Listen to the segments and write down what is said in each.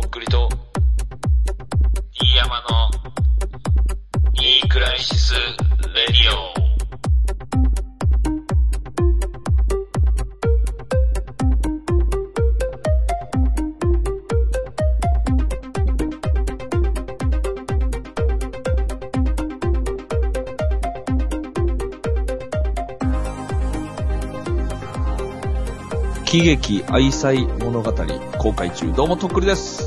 とっくりと、飯山の、いいクライシス・レディオ喜劇愛妻物語公開中。どうも、とっくりです。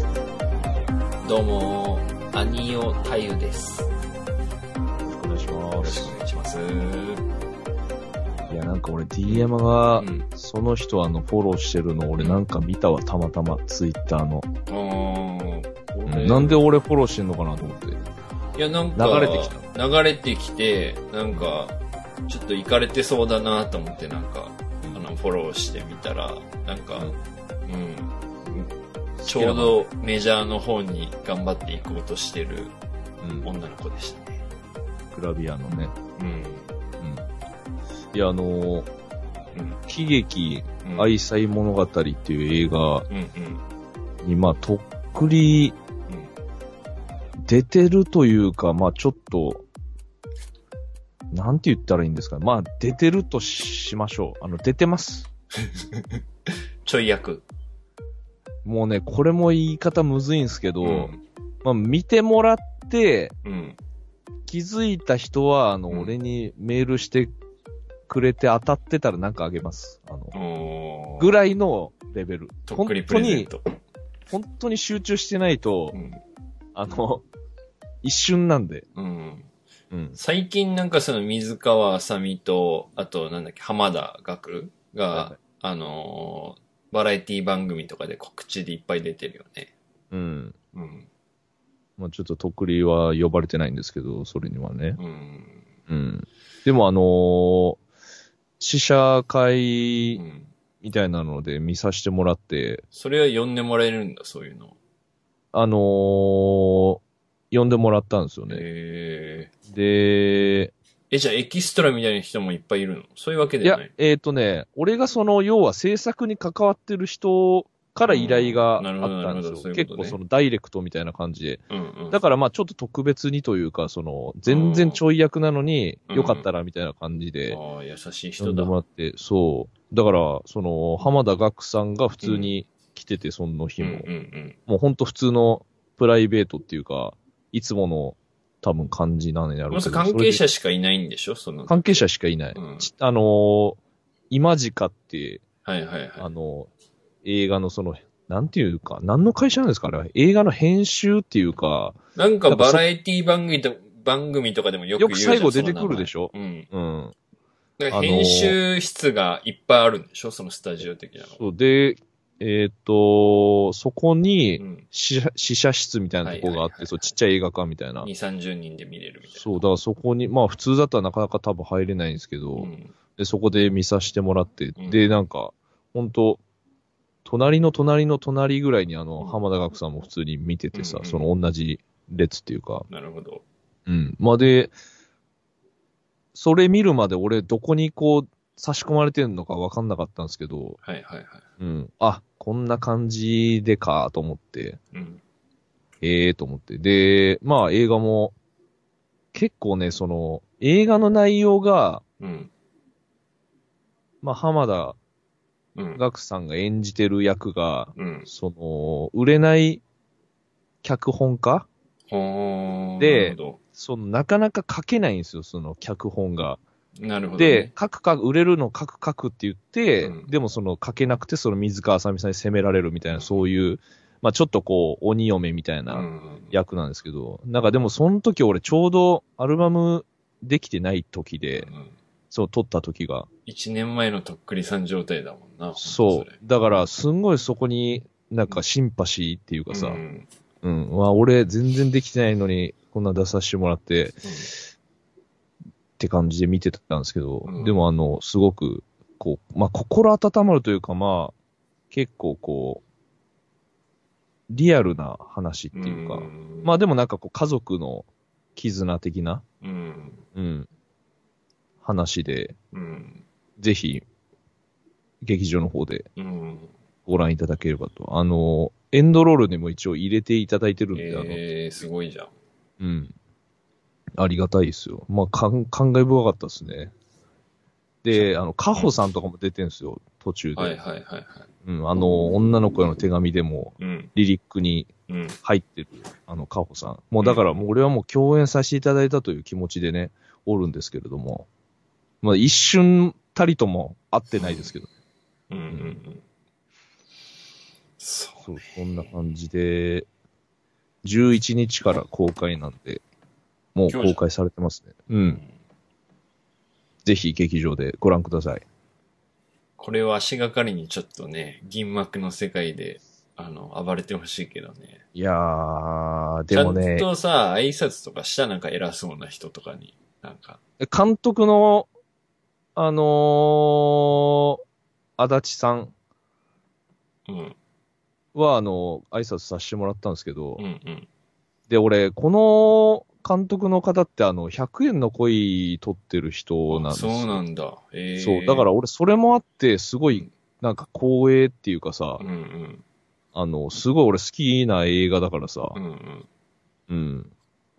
どうも、アニオタユです。よお願いしまろしくお願いします。いや、なんか俺 DM が、うん。その人あの、フォローしてるの俺なんか見たわ、たまたま、ツイッターの。うんなんで俺フォローしてんのかなと思って。いや、なんか、流れてきた。流れてきて、なんか、ちょっと行かれてそうだなと思って、なんか、あの、フォローしてみたら、なんか、うん。ちょうどメジャーの方に頑張っていこうとしてるうん、女の子でしたね。グラビアのね。うん。うん。いや、あのーうん。喜劇うん。愛妻物語っていう映画。に、まあ、とっくり出てるというか、まあ、ちょっと、なんて言ったらいいんですか。まあ、出てるとしましょう。あの、出てます。ちょい役。もうね、これも言い方むずいんですけど、うん。まあ、見てもらって、うん。気づいた人は、あの、うん俺にメールしてくれて当たってたらなんかあげます。あの、ぐらいのレベル。とっくりプレゼント。本当に集中してないと、うん。あの、一瞬なんで。うん。うん。最近なんかその水川あさみと、あとなんだっけ、浜田学が、はいはいあのーバラエティ番組とかで告知でいっぱい出てるよね。うん。うん。まあちょっととっくりは呼ばれてないんですけど、それにはね。うん。うん。でもあのー試写う会ん。みたいなので見させてもらって、それは呼んでもらえるんだ、そういうの。あのー呼んでもらったんですよね。えで、え、じゃあエキストラみたいな人もいっぱいいるの？そういうわけいではない、やえっ、とね、俺がその、要は制作に関わってる人から依頼があうんなるほどったんですよ。なるほどそういうことね結構そのダイレクトみたいな感じで。うんうん。だからまあちょっと特別にというか、その、全然ちょい役なのに、うんよかったらみたいな感じで、ああ、優しい呼んで人だ。もらって、そう。だから、その、浜田岳さんが普通に来てて、その日も。うんうんもうほんと普通のプライベートっていうか、いつもの多分感じなんやうん。ろうけど。関係者しかいないんでしょ？その。関係者しかいない。うんちあのー今時かって、はいはいはい。あの、映画のその、なんていうか、何の会社なんですか？ね映画の編集っていうか、なんかバラエティ番組と、番組とかでもよくよく最後出てくるでしょ？うん。うん。編集室がいっぱいあるんでしょ？そのスタジオ的なの。そうで、えっ、と、そこにう、ん。試写試写室みたいなとこがあって、はいはいはいそう、ちっちゃい映画館みたいな。2、30人で見れるみたいな。そう、だからそこに、まあ普通だったらなかなか多分入れないんですけど、うん。で、そこで見させてもらって、うんで、なんか、本当隣の隣の隣ぐらいにあの、うん浜田岳さんも普通に見ててさ、うんうんその同じ列っていうか、なるほど。うん。まあ、で、それ見るまで俺どこにこう、差し込まれてるのかわかんなかったんですけど、はいはいはい。うん。あ、こんな感じでか、と思って、うん。ええー、と思って。で、まあ映画も、結構ね、その、映画の内容が、うん。まあ浜田うん。岳さんが演じてる役が、うん。その、売れない脚本家ほー。でその、なかなか書けないんですよ、その脚本が。ど。なるほど、ね。で、書くか、売れるの書く書くって言って、うんでもその書けなくて、その水川あさみさんに責められるみたいな、そういう、まあちょっとこう、鬼嫁みたいなうん。役なんですけど、なんかでもその時俺ちょうどアルバムできてない時で、うんそう、撮った時が。一年前のとっくりさん状態だもんな。そうれ。だから、すんごいそこに、なんかシンパシーっていうかさ、ううん。ん。まあ俺全然できてないのに、こんな出させてもらって、って感じで見てたんですけど、うんでもあの、すごく、こう、まあ、心温まるというか、まあ、結構こう、リアルな話っていうか、んまあでもなんかこう、家族の絆的な、うん。うん、話で、うん。ぜひ、劇場の方でうん。ご覧いただければと。あの、エンドロールにも一応入れていただいてるんで、あの、えー、すごいじゃん。うん。ありがたいですよ。まあ、かん、感慨深かったですね。で、あの、カホさんとかも出てんすよ、途中で。はいはいはいはい。うん、あの、女の子への手紙でも、うん。リリックにうん。入ってる、あの、カホさん。もうだから、もう俺はもう共演させていただいたという気持ちでね、おるんですけれども、まあ一瞬たりとも会ってないですけど、うんうんうん。そう。そう、そんな感じで、11日から公開なんで、もう公開されてますね。う。。うんぜひ劇場でご覧ください。これは足がかりにちょっとね、銀幕の世界で、あの、暴れてほしいけどね。いやー、でもねちゃん、とさ、挨拶とかしたなんか偉そうな人とかに、なんか、監督の、あのー、足立さんうん、は、あの、挨拶させてもらったんですけど、うん、うん。で、俺、この監督の方って、あの、100円の恋撮ってる人なんですよ。そうなんだ。えー、そう。だから俺、それもあって、すごい、なんか光栄っていうかさ、うん、うん、あの、すごい俺好きな映画だからさう、ん、うん。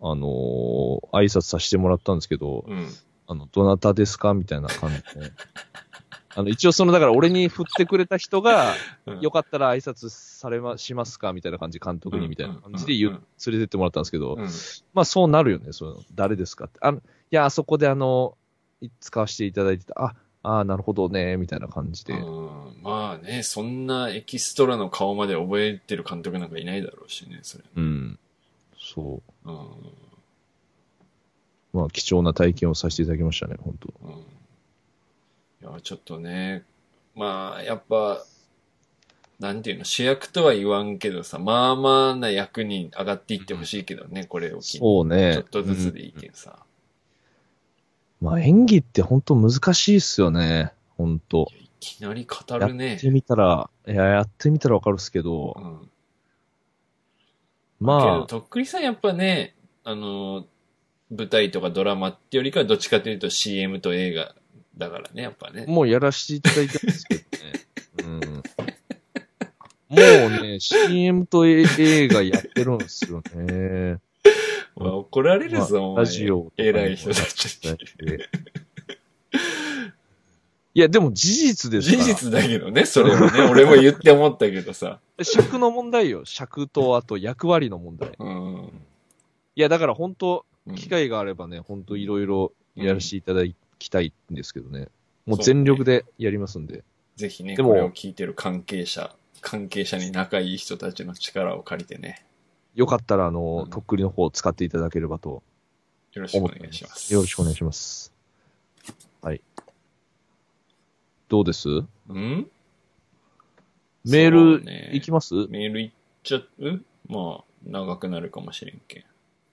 あのー挨拶させてもらったんですけど、うん。あの、どなたですか？みたいな感じで。あの、一応その、だから俺に振ってくれた人が、うんよかったら挨拶されま、しますかみたいな感じ、監督にみたいな感じで言う、連れてってもらったんですけど、うん。まあそうなるよね、その、誰ですかって。あの、いや、あそこであの、い使わせていただいてた、あ、ああ、なるほどね、みたいな感じで。うんまあね、そんなエキストラの顔まで覚えてる監督なんかいないだろうしね、それ。うん。そう。うん。まあ貴重な体験をさせていただきましたね、本当うん。いや、ちょっとね、まあ、やっぱ、なんていうの、主役とは言わんけどさ、まあまあな役に上がっていってほしいけどね、これを機に。そうね。ちょっとずつでいいけんさ。まあ演技って本当難しいっすよね。本当いやいきなり語やるねっ。てみたら、いや、やってみたらわかるっすけどう、ん。けど、まあ、とっくりさんやっぱね、あの、舞台とかドラマってよりかはどっちかというと CM と映画だからね、やっぱね。もうやらせていただいてますけどね。うん。もうね、CM と映画やってるんですよね。まあ怒られるぞ、まあお前ラジオ偉い人たちに。いや、でも事実です。事実だけどね、それはね。俺も言って思ったけどさ。尺の問題よ。尺と、あと役割の問題。うん。いや、だから本当、うん機会があればね、本当いろいろやらせていただきたいんですけどね。もう全力でやりますんで。ぜひね、でもこれを聞いてる関係者、関係者に仲いい人たちの力を借りてね、よかったら、あの、うんとっくりの方を使っていただければとよろしくお願いします。よろしくお願いします。はい。どうです？うん？メールいきます？メールいっちゃう？まあ、長くなるかもしれんけん。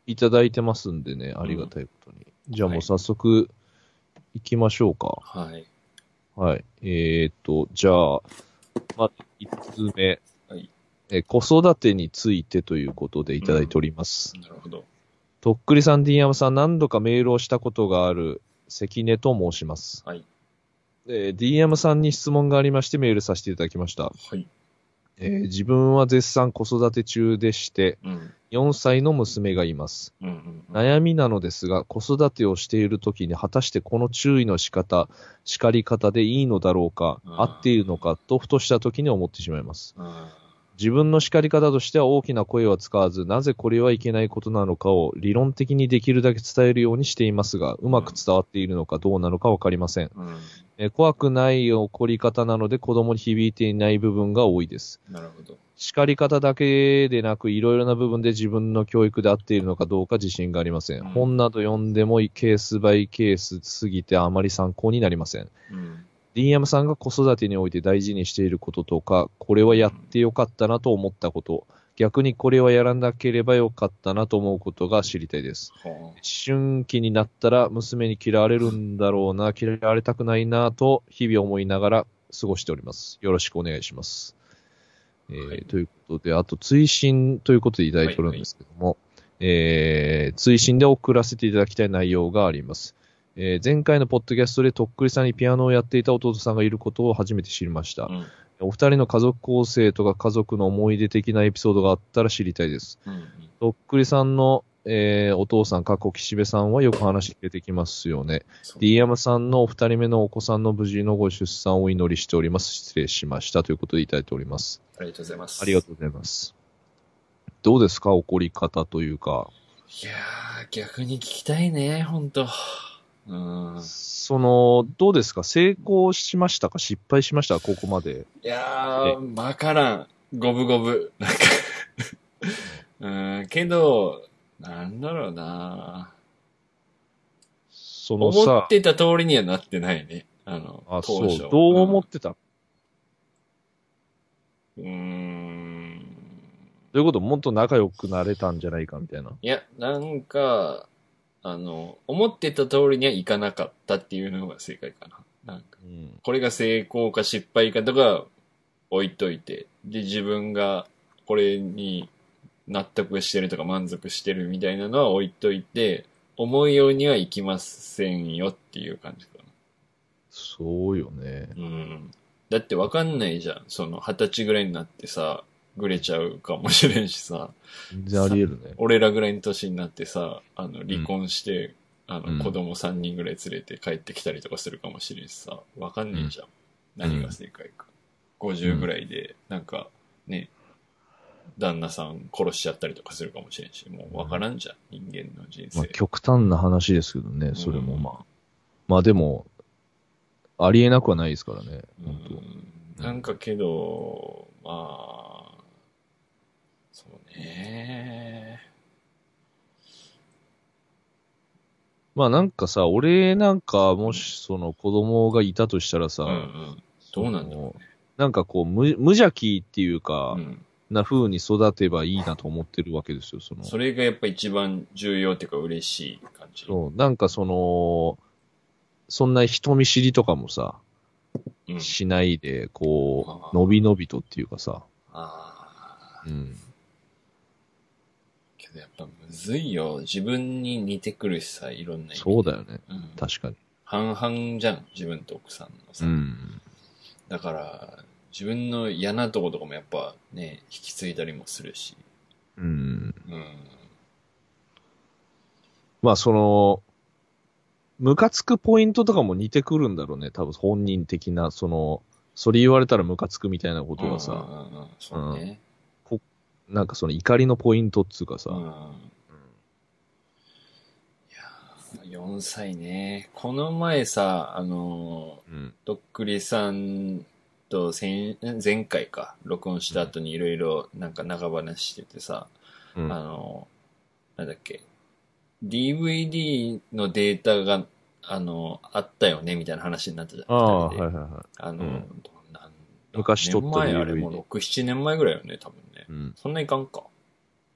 いただいてますんでね、ありがたいことに。じゃあもう早速、行きましょうか。はい。はい。えーっと、じゃあ、まず1つ目。はいえー子育てについてということでいただいております。なるほど。とっくりさん、ディーヤマさん、何度かメールをしたことがある関根と申します。はい。えー、DM さんに質問がありましてメールさせていただきました。はい。えー自分は絶賛子育て中でして、うん。4歳の娘がいます。うんうんうん。悩みなのですが、子育てをしている時に果たしてこの注意の仕方、叱り方でいいのだろうか、うん合っているのかとふとした時に思ってしまいます。あ自分の叱り方としては大きな声は使わず、なぜこれはいけないことなのかを理論的にできるだけ伝えるようにしていますが、うまく伝わっているのかどうなのかわかりません。ーうん。えー怖くない怒り方なので子供に響いていない部分が多いです。なるほど。叱り方だけでなく、いろいろな部分で自分の教育で合っているのかどうか自信がありません。うん本など読んでもケースバイケースすぎてあまり参考になりません。うん。DM さんが子育てにおいて大事にしていることとか、これはやってよかったなと思ったこと、逆にこれはやらなければよかったなと思うことが知りたいです。は思春期になったら娘に嫌われるんだろうな、嫌われたくないなと日々思いながら過ごしております。よろしくお願いします。えーはいということで、あと追伸ということでいただいておるんですけども、えー追伸で送らせていただきたい内容があります。えー前回のポッドキャストでとっくりさんにピアノをやっていた弟さんがいることを初めて知りました。あうん。お二人の家族構成とか家族の思い出的なエピソードがあったら知りたいです。うんうん。とっくりさんの、えー、お父さん、過去岸辺さんはよく話出てきますよね。D 山さんのお二人目のお子さんの無事のご出産をお祈りしております。失礼しました。ということでいただいております。ありがとうございます。ありがとうございます。どうですか怒り方というか。いやー、逆に聞きたいね、ほんと。うん。その、どうですか？成功しましたか？失敗しました？かここまで。いやー、わからん。五分五分。なんか うん、けど、なんだろうな思そのさっ、てた通りにはなってないね。あの、あ、当初そう、どう思ってた、うーん。ということ？もっと仲良くなれたんじゃないかみたいな。いや、なんか、あの、思ってた通りにはいかなかったっていうのが正解かな。なんか、うん。これが成功か失敗かとか置いといて、で、自分がこれに納得してるとか満足してるみたいなのは置いといて、思うようにはいきませんよっていう感じかな。そうよね。うん。だってわかんないじゃん。その、二十歳ぐらいになってさ、ぐれちゃうかもしれんしさ、全然あり得るね。俺らぐらいの年になってさ、あの、離婚して、あうんの、子供3人ぐらい連れて帰ってきたりとかするかもしれんしさ、わかんねえじゃん。何が正解か。50ぐらいで、なんか、ね、旦那さん殺しちゃったりとかするかもしれんし、もうわからんじゃん、人間の人まあ生。極端な話ですけどね、それもうんまあ。まあでも、ありえなくはないですからね。う本んなんかけど、まあ、ね。当まあなんかさ、俺なんかもしその子供がいたとしたらさ、うんうん。どうなんだろうね。なんかこう無、無邪気っていうか、うん。な風に育てばいいなと思ってるわけですよ、その。それがやっぱ一番重要っていうか嬉しい感じ。そう、なんかその、そんな人見知りとかもさ、うん。しないで、こあう、のびのびとっていうかさ。うん。けどやっぱむずいよ。自分に似てくるしさ、いろんな意味でそうだよね。うん。確かに。半々じゃん、自分と奥さんのさ。うん。だから、自分の嫌なとことかもやっぱね、引き継いだりもするし。うん。うん。まあその、ムカつくポイントとかも似てくるんだろうね。多分本人的な、その、それ言われたらムカつくみたいなことがさ、うんうんうんうん、そうね。なんかその怒りのポイントっつうかさ、うん。いやー4歳ね。この前さ、あのー、うん。とっくりさんと前前回か、録音した後にいろいろなんか長話しててさ、うん。あの、なんだっけ、DVD のデータが、あの、あったよね、みたいな話になったじゃん。あはいはいはあの、うん昔撮った何年前あれもう6、7年前ぐらいよね、多分ね。い。うん。そんないかんか。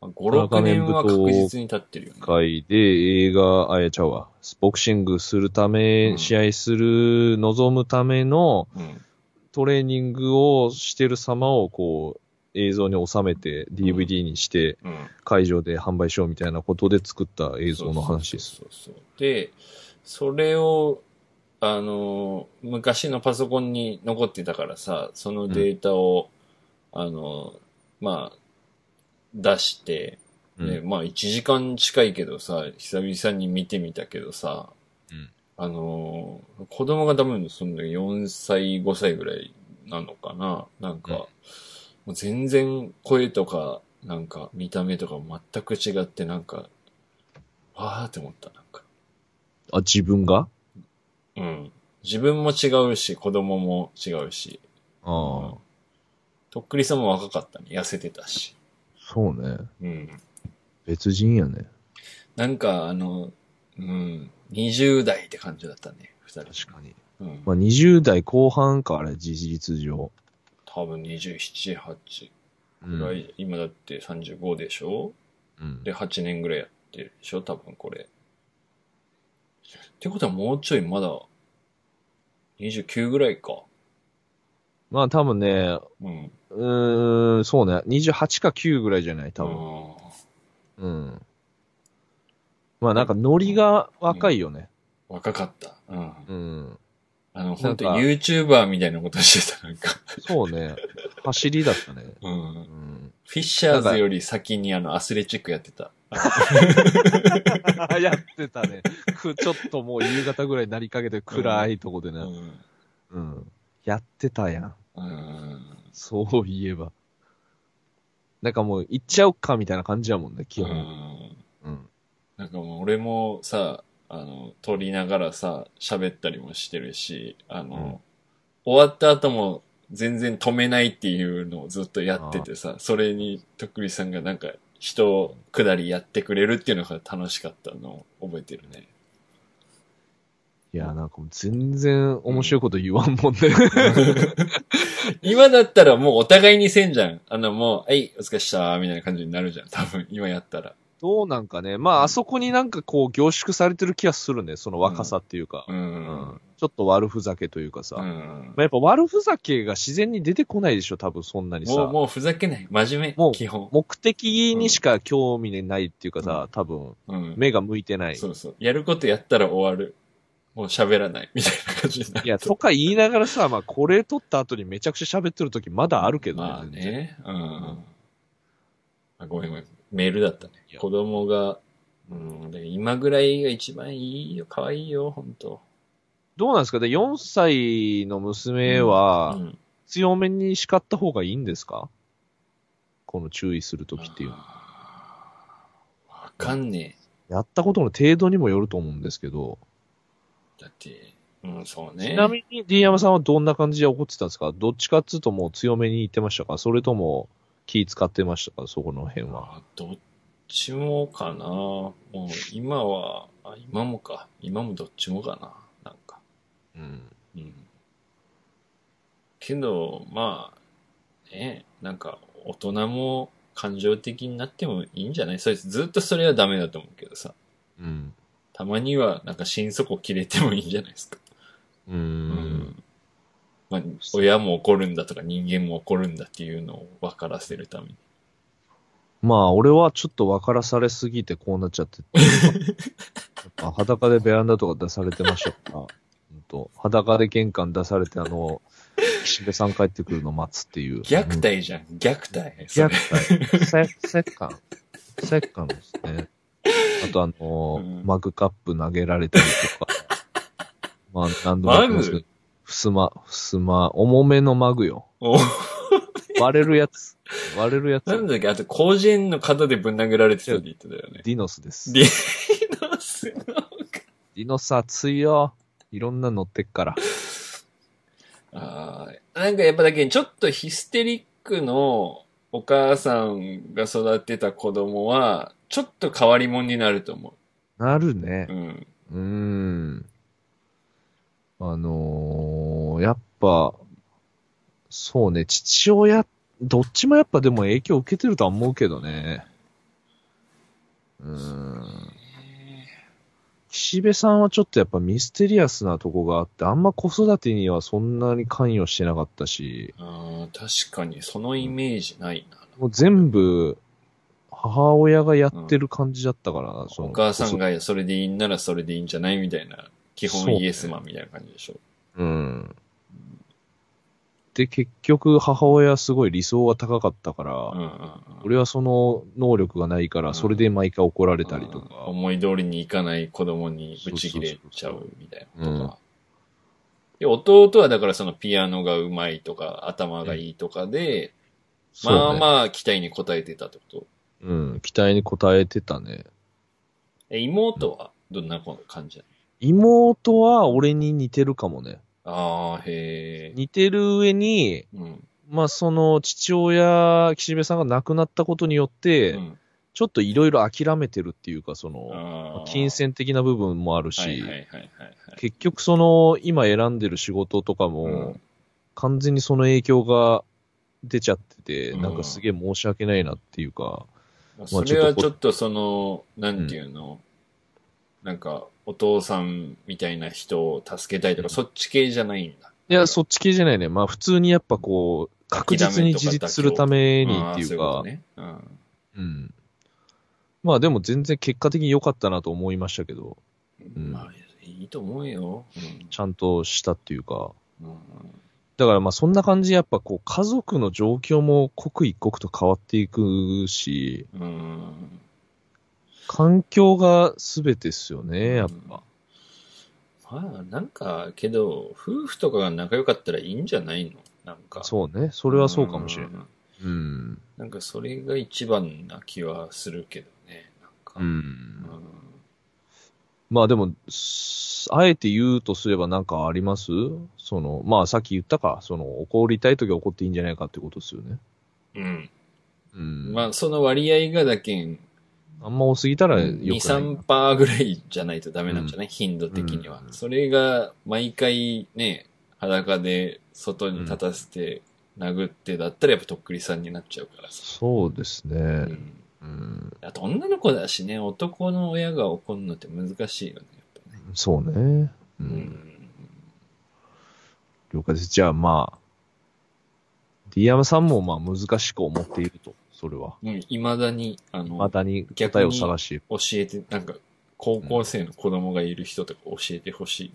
まあ5、6年は確実に経ってるよね。回で映画、あやちゃうわ。ボクシングするため、うん試合する、望むためのうん。トレーニングをしてる様をこう、映像に収めて DVD にしてうん。会場で販売しようみたいなことで作った映像の話です。そうそうそうそう。で、それを、あの、昔のパソコンに残ってたからさ、そのデータを、あの、まあ、出して、うん。でまあ1時間近いけどさ、久々に見てみたけどさ、うん。あの、子供が多分その4歳、5歳ぐらいなのかななんか、うん。もう全然声とか、なんか見た目とか全く違ってなんか、わーって思った、なんか。あ、自分が？うん。自分も違うし、子供も違うし。ああ、とっくりさんも若かったね。痩せてたし。そうね。うん。別人やね。なんか、あの、うん、20代って感じだったね、二人。確かに。うん。まあ、20代後半か、あれ、事実上。多分27、8うんぐらい、今だって35でしょ？うん。で、8年ぐらいやってるでしょ？多分これ。ってことはもうちょいまだ、29ぐらいか。まあ多分ね、うん。うーん、そうね。28か9ぐらいじゃない？多分。分。うん。まあなんかノリが若いよね。若かった。うん。うん。あの、本当なんか YouTuber みたいなことしてた、なんか。そうね。走りだったね。うん。うん。フィッシャーズより先にあの、アスレチックやってた。やってたね。く、ちょっともう夕方ぐらいになりかけて暗いとこでね。うん。うん。やってたやん。うん。そういえば。なんかもう行っちゃおっかみたいな感じやもんね、基う本。ん。うん。なんかもう俺もさ、あの、撮りながらさ、喋ったりもしてるし、あの、終わった後も全然止めないっていうのをずっとやっててさ、それにとっくりさんがなんか人下りやってくれるっていうのが楽しかったのを覚えてるね。いや、なんかもう全然面白いこと言わんもんね。今だったらもうお互いにせんじゃん。あのもう、はい、お疲れっしたみたいな感じになるじゃん。多分、今やったら。どうなんかね。まあ、あそこになんかこう凝縮されてる気がするね。その若さっていうか。う。うんんちょっと悪ふざけというかさ。うん。まあ、やっぱ悪ふざけが自然に出てこないでしょ、多分そんなにさ。もう、もうふざけない。真面目。もう基本。目的にしか興味ないっていうかさ、多分、うん。目が向いてない。そうそう。やることやったら終わる。もう喋らない。みたいな感じになる。いや、とか言いながらさ、まあ、これ撮った後にめちゃくちゃ喋ってる時まだあるけどまあね。うん。あごめんごめん。メールだったね子供が、うん、で今ぐらいが一番いいよ。可愛いよ、本当どうなんですか？で、4歳の娘はう、ん。強めに叱った方がいいんですか？この注意する時っていうのは。わかんねやったことの程度にもよると思うんですけど、え。だって、うん、そうね。ちなみに D 山さんはどんな感じで怒ってたんですか？どっちかっつうともう強めに言ってましたか？それとも気使ってましたか？そこの辺は。あどっちもかな。もう今は、あ、今もか。今もどっちもかな。うん。うん。けど、まあ、ね、なんか、大人も感情的になってもいいんじゃない？それずっとそれはダメだと思うけどさ。うん。たまには、なんか心底切れてもいいんじゃないですか。うーん。まあ、親も怒るんだとか人間も怒るんだっていうのを分からせるために。まあ、俺はちょっと分からされすぎてこうなっちゃって。やっぱ裸でベランダとか出されてましたから。と裸で玄関出されてあの、岸辺さん帰ってくるの待つっていう。虐待じゃん。虐待。そ虐れ待。せ、折感。折感ですね。あとあの、うんマグカップ投げられたりとか。まあ、何度も言ってますけど。ふすま、ふすま、重めのマグよ。お割れるやつ。割れるやつ。なんだっけ？あと、工事園の方でぶん殴られてたって言ってたよね。ディノスです。ディノスのディノス熱いよ。いろんな乗ってっから。あーなんかやっぱだけどちょっとヒステリックのお母さんが育てた子供は、ちょっと変わり者になると思なるねう。う。ん。うーん。あのー、やっぱ、そうね、父親、どっちもやっぱでも影響受けてるとは思うけどね。うーん。岸辺さんはちょっとやっぱミステリアスなとこがあって、あんま子育てにはそんなに関与してなかったし、あー確かにそのイメージないな。もう全部、母親がやってる感じだったからな、そのお母さんがそれでいいんならそれでいいんじゃないみたいな、基本イエスマンみたいな感じでしょ。うん。で、結局、母親すごい理想が高かったから、うんうんうん。俺はその能力がないから、それで毎回怒られたりとうんか。思い通りにいかない子供にブチ切れちゃうみたいなことうんか。で弟はだからそのピアノが上手いとか、頭がいいとかで、まあまあ期待に応えてたってこと？うん、期待に応えてたね。え、妹はどんな感じな妹は俺に似てるかもね。のああ、へえ。似てる上に、うん。まあその父親、岸辺さんが亡くなったことによって、うんちょっといろいろ諦めてるっていうか、その、金銭的な部分もあるし。結局その、今選んでる仕事とかも、うん完全にその影響が出ちゃってて、うんなんかすげえ申し訳ないなっていうか、それはちょっとその、なんていうの、なんか、お父さんみたいな人を助けたいとか、うんそっち系じゃないんだ。いや、そっち系じゃないね。まあ普通にやっぱこう、確実に自立するためにっていうか、うん。まあでも全然結果的に良かったなと思いましたけど、うん。うんまあ、いいと思うよ。ちゃんとしたっていうか。うん。うんだからまあそんな感じでやっぱこう家族の状況も刻一刻と変わっていくし、うん。環境が全てですよね、やっぱ。まあ、なんか、けど、夫婦とかが仲良かったらいいんじゃないの？なんか。そうね。それはそうかもしれない。うんうん。なんか、それが一番な気はするけどね。なんか。う。うんんまあでも、すあえて言うとすればなんかあります？その、まあさっき言ったか、その怒りたいときは怒っていいんじゃないかってことですよね。うん。うん。まあ、その割合がだけん、あんま多すぎたらよく2、ない3パーぐらいじゃないとダメなんじゃない、頻度的には。うんそれが、毎回ね、裸で外に立たせて、殴ってだったらやっぱとっくりさんになっちゃうからさ。そうですね。うん。うん。あと女の子だしね、男の親が怒るのって難しいよね、ね。そうね。う。。うん了解です。じゃあまあ、ディアムさんもまあ難しく思っていると。それは。うん、未だに、あの、またに答えを探し。教えて、なんか、高校生の子供がいる人とか教えてほしい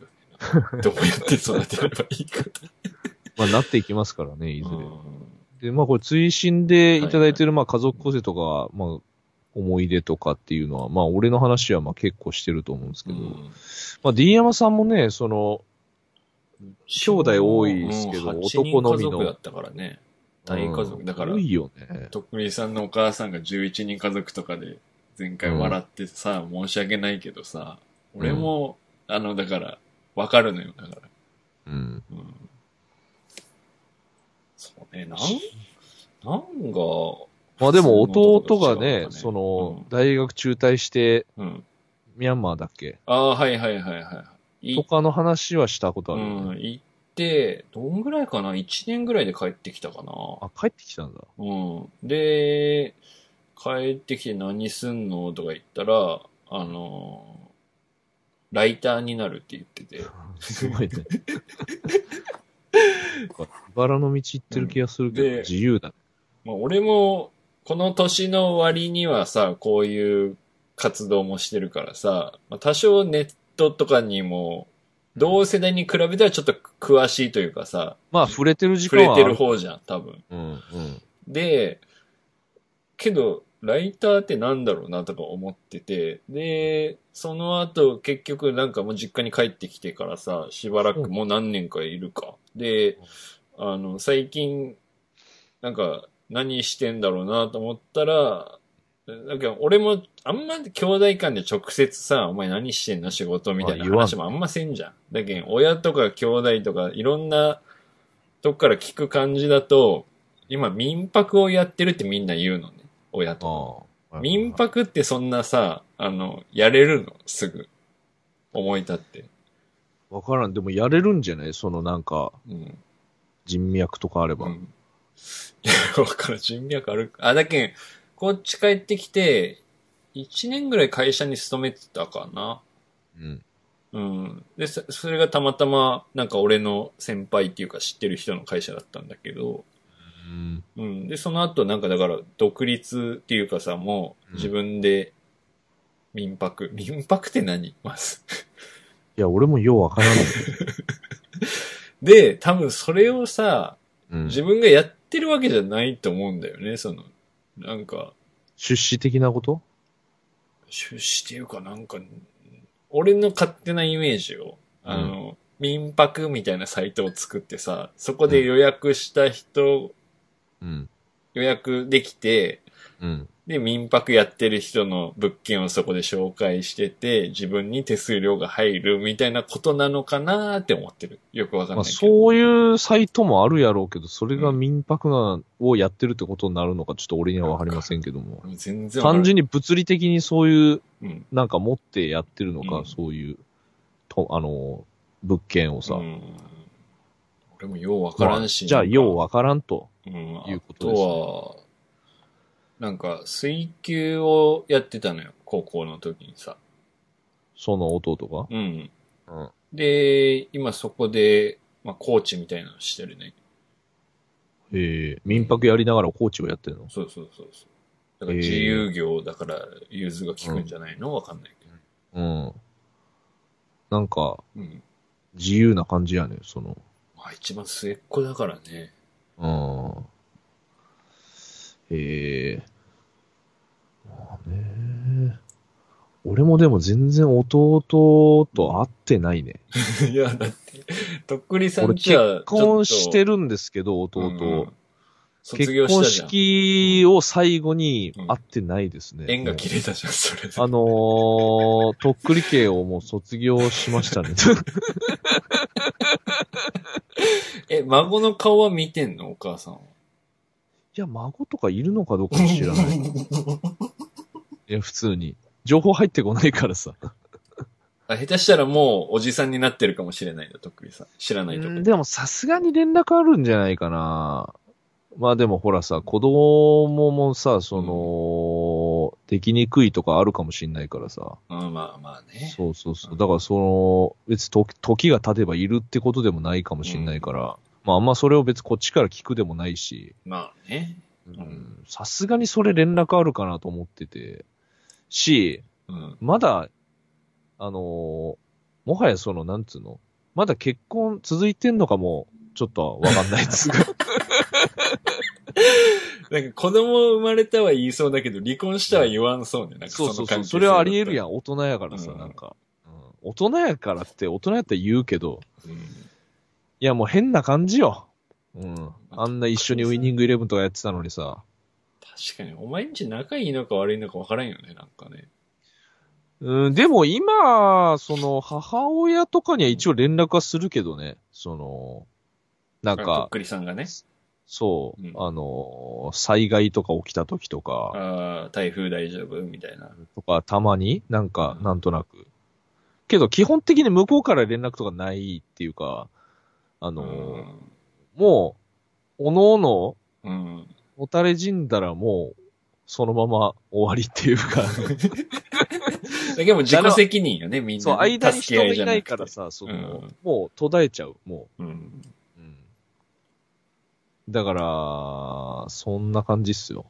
どうやって育てればいいか。まあなっていきますからね、いずれ。うんで、まあこれ追伸でいただいてる、まあ家族構成とか、まあ思い出とかっていうのは、まあ俺の話はまあ結構してると思うんですけど、まあ D 山さんもね、その、兄弟多いですけどうん男のみの8人家族だったからね。大家族。うんだから多、いよね。とっくりさんのお母さんが11人家族とかで、前回笑ってさ、申し訳ないけどさ、俺も、あの、だから、わかるのよ、だから。うん。うん。そうね、なん、なんが、まあでも弟がね、その、うん大学中退して、うん。ミャンマーだっけ？ああ、はいはいはいはい。いとかの話はしたことあうるよね、ん、行どんぐらいかな ?1 年ぐらいで帰ってきたかなあ、帰ってきたんだ。うん。で、帰ってきて何すんのとか言ったら、あの、ライターになるって言ってて。すごいね。茨の道行ってる気がするけど、で自由だね。まあ、俺も、この年の割にはさ、こういう活動もしてるからさ、まあ、多少ネットとかにも、同世代に比べたらちょっと詳しいというかさ、まあ触れてる時触れて間はある。る方じゃん、多分。うん、うん。で、けど、ライターってなんだろうなとか思ってて、で、その後結局なんかもう実家に帰ってきてからさ、しばらくもう何年かいるか。で、あの、最近、なんか何してんだろうなと思ったら、だけど俺もあんま兄弟間で直接さ、お前何してんの仕事みたいな話もあんませんじゃん。だけど親とか兄弟とかいろんなとこから聞く感じだと、今民泊をやってるってみんな言うのね。親と民泊ってそんなさ、あの、やれるの？すぐ。思い立って。わからん。でもやれるんじゃない？そのなんか、うん。人脈とかあれば。うん。いや、わからん。人脈ある。あ、だけん、こっち帰ってきて、1年ぐらい会社に勤めてたかな。うん。うん。で、そそれがたまたま、なんか俺の先輩っていうか知ってる人の会社だったんだけど、うん。うん。で、その後なんかだから独立っていうかさ、もう自分で民泊。民泊って何？まず。いや、俺もようわからない。で、多分それをさ、うん。自分がやってるわけじゃないと思うんだよね、その、なんか、出資的なこと？出資っていうかなんか、俺の勝手なイメージを、あの、民泊みたいなサイトを作ってさ、そこで予約した人、うん。予約できて、うん。で、民泊やってる人の物件をそこで紹介してて、自分に手数料が入るみたいなことなのかなって思ってる。よくわかんまあ、ないけど。そういうサイトもあるやろうけど、それが民泊な、をやってるってことになるのか、ちょっと俺にはわかりませんけども。全然単純に物理的にそういう、うん。なんか持ってやってるのか、うんそういう、と、あの、物件をさ。うん俺もようわからんし。まあじゃあ、ようわわからんと。うん、いうことですねあとは、なんか、水球をやってたのよ、高校の時にさ。その弟が？うん。うん。で、今そこで、まあ、コーチみたいなのしてるね。ええ民泊やりながらコーチをやってるの？そうそうそうそう。だから自由業だから融通が効くんじゃないの？わかんないけど。うん。なんか、うん。自由な感じやねその。まあ一番末っ子だからね。うん。へえ。まあね。俺もでも全然弟と会ってないね。いや、だって、とっくりさ俺んちは結婚してるるんですけど、弟。うん卒結婚業したじゃん。式を最後に会ってないですね。縁が切れたじゃん、それで。あのー、とっくり系をもう卒業しましたね。え、孫の顔は見てんのお母さんは？いや、孫とかいるのかどうかも知らない。いや、普通に。情報入ってこないからさ。あ下手したらもうおじさんになってるかもしれないんだ、とっくりさん。知らないとでもさすがに連絡あるんじゃないかな。まあでもほらさ、子供もさ、その、できにくいとかあるかもしんないからさ。うん、まあまあね。そうそうそう。だからその、別に時時が経てばいるってことでもないかもしんないから。まああんまそれを別にこっちから聞くでもないし。まあね。うんさすがにそれ連絡あるかなと思ってて。し、うん。まだ、あのーもはやその、なんつうの、まだ結婚続いてんのかも、ちょっとわかんないですが。なんか子供生まれたは言いそうだけど、離婚したは言わんそうね。なんかそうそうそう。それはあり得るん。やん。大人やからさ、うんなんか、うん。大人やからって、大人やったら言うけど、うん。いやもう変な感じよ。うん。あんな一緒にウィニングイレブンとかやってたのにさ。確かに、お前んち仲いいのか悪いのか分からんよね、なんかね。うん、でも今、その、母親とかには一応連絡はするけどね。その、なんとっか、くりさんがね。そう、うんあの、災害とか起きた時とか、ああ、台風大丈夫みたいな。とか、たまに、なんかう、んなんとなく。けど、基本的に向こうから連絡とかないっていうか、あの、もう、おのおの、うん。うん。もたれ死んだらもう、そのまま終わりっていうか、だけども自己責任よね、みんなね。そう、間に人がいないからさ、その、うんもう途絶えちゃう、もうん。う。うん。だから、そんな感じっすよ。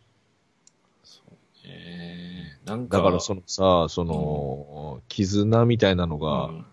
ええなんか。だからそのさ、その、絆みたいなのがうん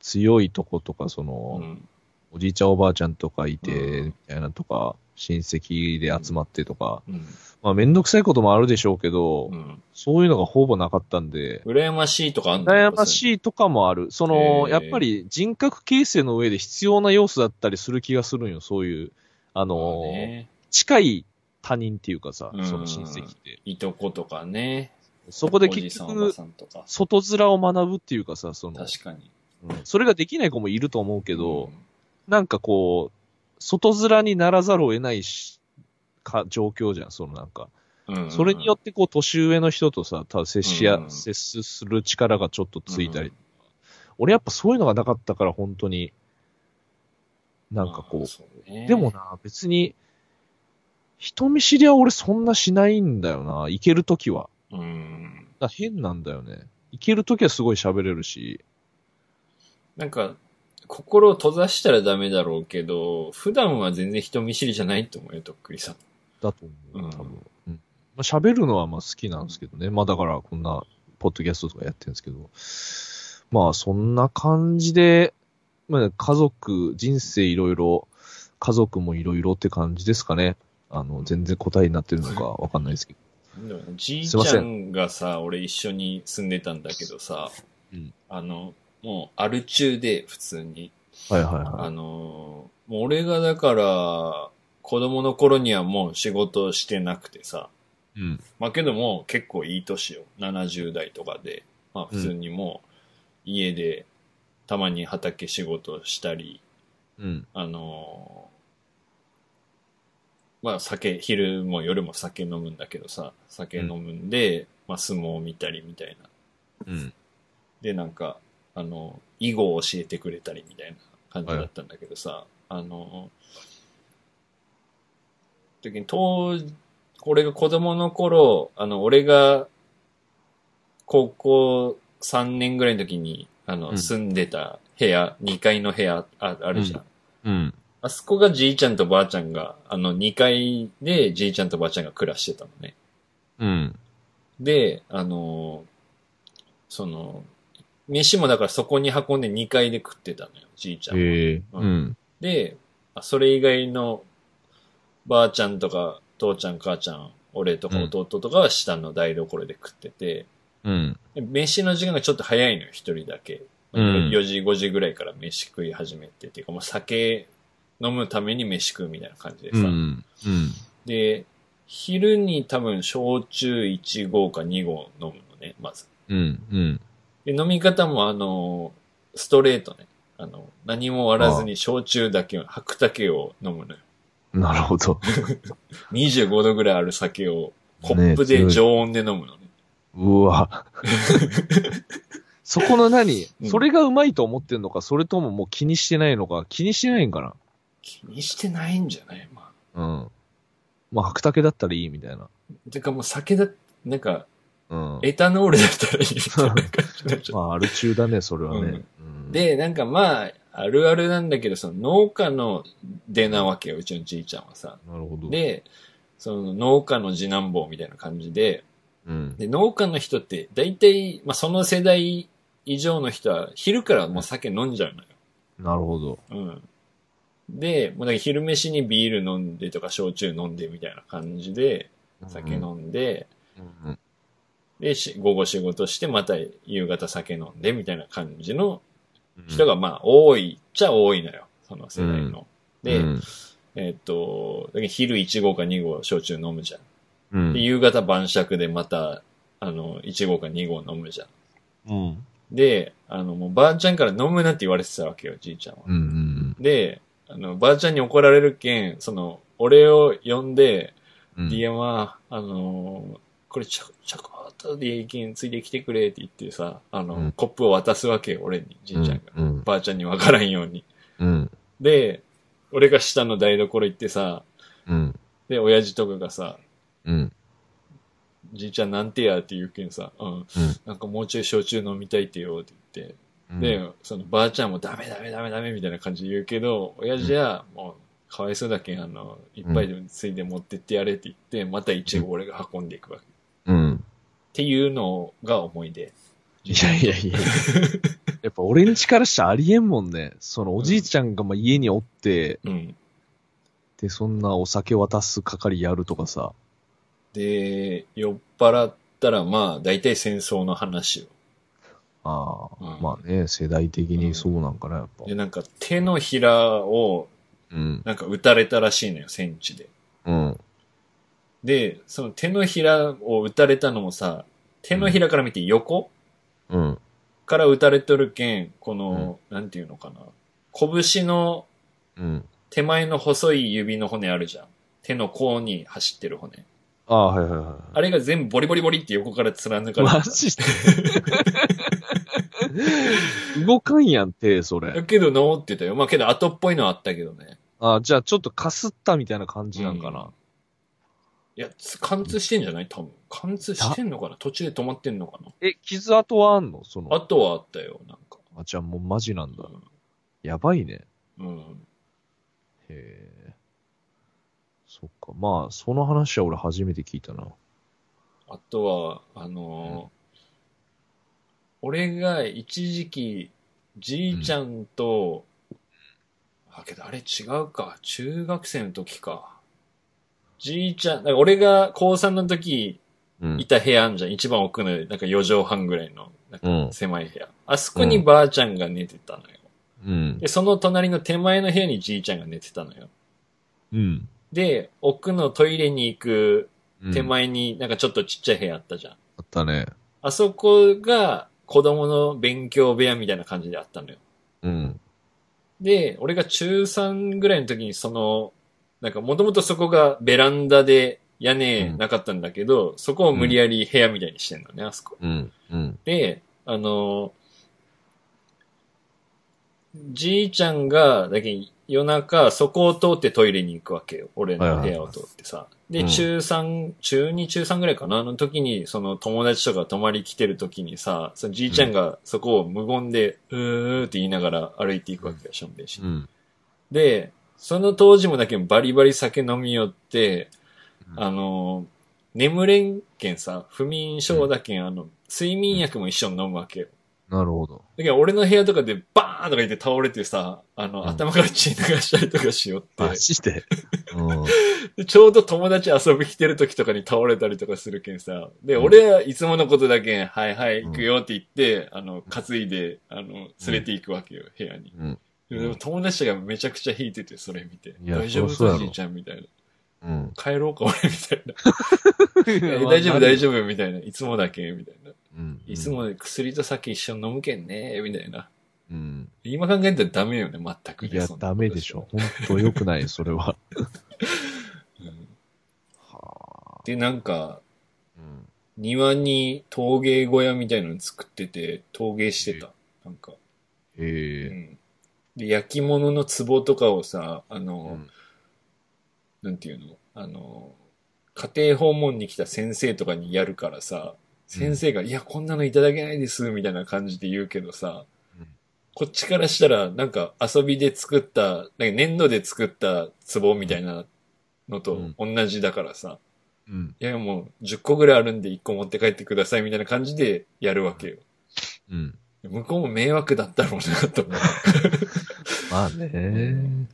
強いとことか、その、うんおじいちゃんおばあちゃんとかいて、うんみたいなとか、親戚で集まってとか、うん。まあめんどくさいこともあるでしょうけど、うん。そういうのがほぼなかったんで、羨ましいとかあんの？悩ましいとかもある。その、やっぱり人格形成の上で必要な要素だったりする気がするんよ、そういう、ああの、ね。近い他人っていうかさう、んその親戚って。いとことかね。そこで結局。外面を学ぶっていうかさ、その、確かに。うんそれができない子もいると思うけど、うんなんかこう、外面にならざるを得ないし、か、状況じゃん、そのなんか。うん。それによってこう、年上の人とさ、た接しや、うん接する力がちょっとついたり。俺やっぱそういうのがなかったから、本当に、なんかこう、うねでもな、別に、人見知りは俺そんなしないんだよな、行けるときは。うん。だ変なんだよね。行けるときはすごい喋れるし。なんか、心を閉ざしたらダメだろうけど、普段は全然人見知りじゃないと思うよ、とっくりさん。だと思う、うん多分。うん。まあ、喋るのはまあ好きなんですけどね。まあだからこんな、ポッドキャストとかやってるんですけど。まあそんな感じで、まあ家族、人生いろいろ、家族もいろいろって感じですかね。あの、全然答えになってるのかわかんないですけど。じいちゃんがさ、俺一緒に住んでたんだけどさ、うんあの、もう、アル中で、普通に。はいはいはあの、もう俺がだから、子供の頃にはもう仕事してなくてさ、い。うん。まあけども結構いい年よ。70代とかで。まあ普通にもう家でたまに畑仕事したり、うん。あのまあ酒、昼も夜も酒飲むんだけどさ、酒飲むんで、まあ相撲を見たりみたいな。うん。で、なんか、あの、囲碁を教えてくれたりみたいな感じだったんだけどさ、あの、時に、当時、俺が子供の頃、あの、俺が、高校3年ぐらいの時に、あの、うん住んでた部屋、2階の部屋ああるじゃん。うん。あそこがじいちゃんとばあちゃんが、あの、2階でじいちゃんとばあちゃんが暮らしてたのね。うん。で、あの、その、飯もだからそこに運んで2階で食ってたのよ、じいちゃんは。へえ。ううんん。で、あそれ以外のばあちゃんとか父ちゃん母ちゃん、俺とかうん弟とかは下の台所で食ってて、うん。で飯の時間がちょっと早いのよ、一人だけ。うん4時、5時ぐらいから飯食い始めてっていうか、もう酒飲むために飯食うみたいな感じでさ。うん。うん。で、昼に多分焼酎1合か2合飲むのね、まず。うん。うん。で、飲み方もあの、ストレートね。あの、何も割らずに焼酎だけを、白竹を飲むのよ。なるほど。25度ぐらいある酒をコップで常温で飲むのね。うわ。そこの何？うんそれがうまいと思ってんのか、それとももう気にしてないのか、気にしてないんかな？気にしてないんじゃない？まあ。うん。まあ、白竹だったらいいみたいな。てかもう酒だ、なんか、うん。エタノールだったらいいみたいな感じになっちゃうまあ、アル中だね、それはね。うん、で、なんかまあ、あるあるなんだけど、その農家の出なわけよ、うちのじいちゃんはさ。なるほど。で、その農家の次男坊みたいな感じで、うん。で、農家の人って、大体、まあその世代以上の人は、昼からもう酒飲んじゃうのよ。なるほど。うん。で、もうだから昼飯にビール飲んでとか焼酎飲んでみたいな感じで、酒飲んで、うん。で、し午後仕事して、また夕方酒飲んでみたいな感じのうん人がまあ多いっちゃ多いのよ。その世代の。で、うんえっと、昼1合か2合焼酎飲むじゃん。うんで、夕方晩酌でまた、あの、1合か2合飲むじゃん。うん。で、あの、もうばあちゃんから飲むなって言われてたわけよ、じいちゃんは。うん。うん。で、あの、ばあちゃんに怒られるけん、その、俺を呼んで、うん。DM は、あのーこれちょ、ちょこっとでいいけんついてきてくれって言ってさ、あの、うんコップを渡すわけよ、俺に、じいちゃんが。うん。ばあちゃんにわからんように。うん。で、俺が下の台所行ってさ、うん。で、親父とかがさ、うん。じいちゃんなんてや？って言うけんさ、うん、なんかもうちょい焼酎飲みたいってよって言って、うん。で、そのばあちゃんもダメダメダメダメみたいな感じで言うけど、親父はもうかわいそうだけん、あの、いっぱいでもついで持ってってやれって言って、また一応俺が運んでいくわけ。っうん。ていうのが思い出。いやいやいや。やっぱ俺んちからしたらありえんもんね。そのおじいちゃんがまあ家におって、うん。で、そんなお酒渡す係やるとかさ。で、酔っ払ったらまあ、大体戦争の話よ。ああ、うんまあね、世代的にそうなんかな、やっぱで、。なんか手のひらをうん。なんか撃たれたらしいのよ、戦地で。うん。で、その手のひらを撃たれたのもさ、手のひらから見て横、うん。から撃たれとるけん、この、なんていうのかな。拳のうん。手前の細い指の骨あるじゃん。手の甲に走ってる骨。ああ、はいはいはい。あれが全部ボリボリボリって横から貫かれてマジで？動かんやん、手、そだれ。けど治ってたよ。まあけど後っぽいのはあったけどね。あじゃあちょっとかすったみたいな感じなんかな。いや、つ貫通してんじゃない？多分。貫通してんのかな？途中で止まってんのかな？え、傷跡はあんの？その。あとはあったよ、なんか。あ、じゃあもうマジなんだ。やばいね。うん。うん。へえ。そっか。まあ、その話は俺初めて聞いたな。あとは、あのー俺が一時期、じいちゃんと、あ、けどあれ違うか。中学生の時か。じいちゃん、なんか俺が高3の時うんい。た部屋あんじゃん。一番奥の、なんか4畳半ぐらいの、なんうんか狭い部屋。あそこにばあちゃんが寝てたのよ。うんで、。その隣の手前の部屋にじいちゃんが寝てたのよ。うん。で、奥のトイレに行くうん手。前になんかちょっとちっちゃい部屋あったじゃん。あったね。あそこが子供の勉強部屋みたいな感じであったのよ。うん。で、俺が中3ぐらいの時にその、なんかもともとそこがベランダで屋根なかったんだけど、そこを無理やり部屋みたいにしてんのね、あそこ。うん。うん。で、あの、じいちゃんが、だけ夜中、そこを通ってトイレに行くわけよ。俺の部屋を通ってさ。で、うん中3、中2、中3ぐらいかな？あの時に、その友達とか泊まり来てる時にさ、そのじいちゃんがそこを無言で、うーって言いながら歩いていくわけよ、しょんべんしう。ん。で、その当時もだけバリバリ酒飲みよって、うんあの、眠れんけんさ、不眠症だけん、あの、睡眠薬も一緒に飲むわけよ。なるほど。だけど俺の部屋とかでバーンとか言って倒れてさ、あの、うん頭から血流したりとかしよって、マジで？うん。でちょうど友達遊び来てる時とかに倒れたりとかするけんさ。で、うん俺はいつものことだけん、はいはい、うん行くよって言って、あの、担いで、あの、連れて行くわけよ、部屋に。うん。でも友達がめちゃくちゃ引いてて、それ見て。いや大丈そりゃそうやろ夫かじいちゃんみたいな。うん。帰ろうか俺みたいな。え大丈夫大丈夫みたいな。いつもだけみたいな。うん。いつも薬と酒一緒に飲むけんねみたいな。うん。今考えたらダメよね、全くね。いやそん、なダメでしょ。。本当良くない、それは。うんはで、なんか、うん。庭に陶芸小屋みたいなの作ってて、陶芸してた。なんか。うへえ。ん。で、焼き物の壺とかをさ、あうの、ん。なんていうの？あの、家庭訪問に来た先生とかにやるからさ、先生が、いや、こんなのいただけないです、みたいな感じで言うけどさ、うんこっちからしたら、なんか遊びで作った、なんか粘土で作った壺みたいなのと同じだからさ、うん。いや、もう10個ぐらいあるんで1個持って帰ってくださいみたいな感じでやるわけよ。うん。向こうも迷惑だったろうなと思う。まあね。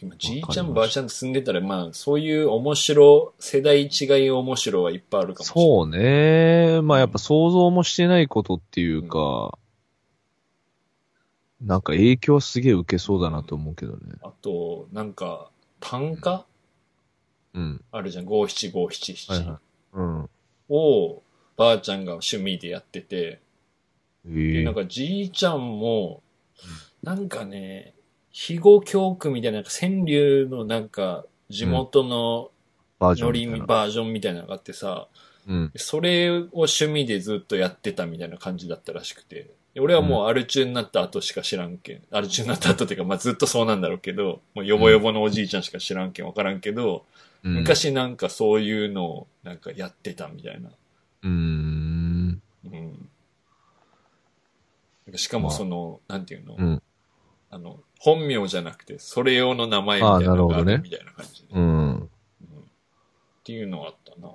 今、じいちゃんばあちゃんと住んでたら、まあ、そういう面白、世代違い面白はいっぱいあるかもしれない。そうね。まあやっぱ想像もしてないことっていうか、なんか影響はすげえ受けそうだなと思うけどね。あと、なんか、単価？うん。あるじゃん、五七五七七はいはい。うん。を、ばあちゃんが趣味でやってて、えでえなんかじいちゃんも、なんかね、肥後教区みたいな、なんか川柳のなんか、地元のバージョノリンみたいな。バージョンみたいなのがあってさ、うん。それを趣味でずっとやってたみたいな感じだったらしくて。で俺はもうアル中になった後しか知らんけん。アル中になった後っていうか、まあずっとそうなんだろうけど、もうヨボヨボのおじいちゃんしか知らんけんわからんけど、うん、昔なんかそういうのをなんかやってたみたいな。うーん。うん。しかもその、なんていうの、うん。あの、本名じゃなくて、それ用の名前みたいなのがあるみたいな感じで。うん。うんっていうのがあったな。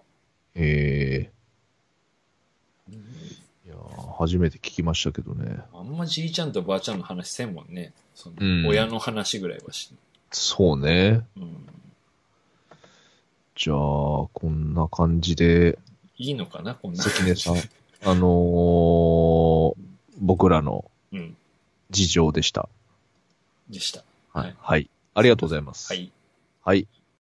ええいやー初めて聞きましたけどね。あんまじいちゃんとばあちゃんの話せんもんね。そのうん親の話ぐらいはし、そうね。うん。じゃあ、こんな感じで、いいのかなこんな。関根さん、あのー、僕らのうん。事情でした。でした。ははいい。はい。ありがとうございます。はい。はい。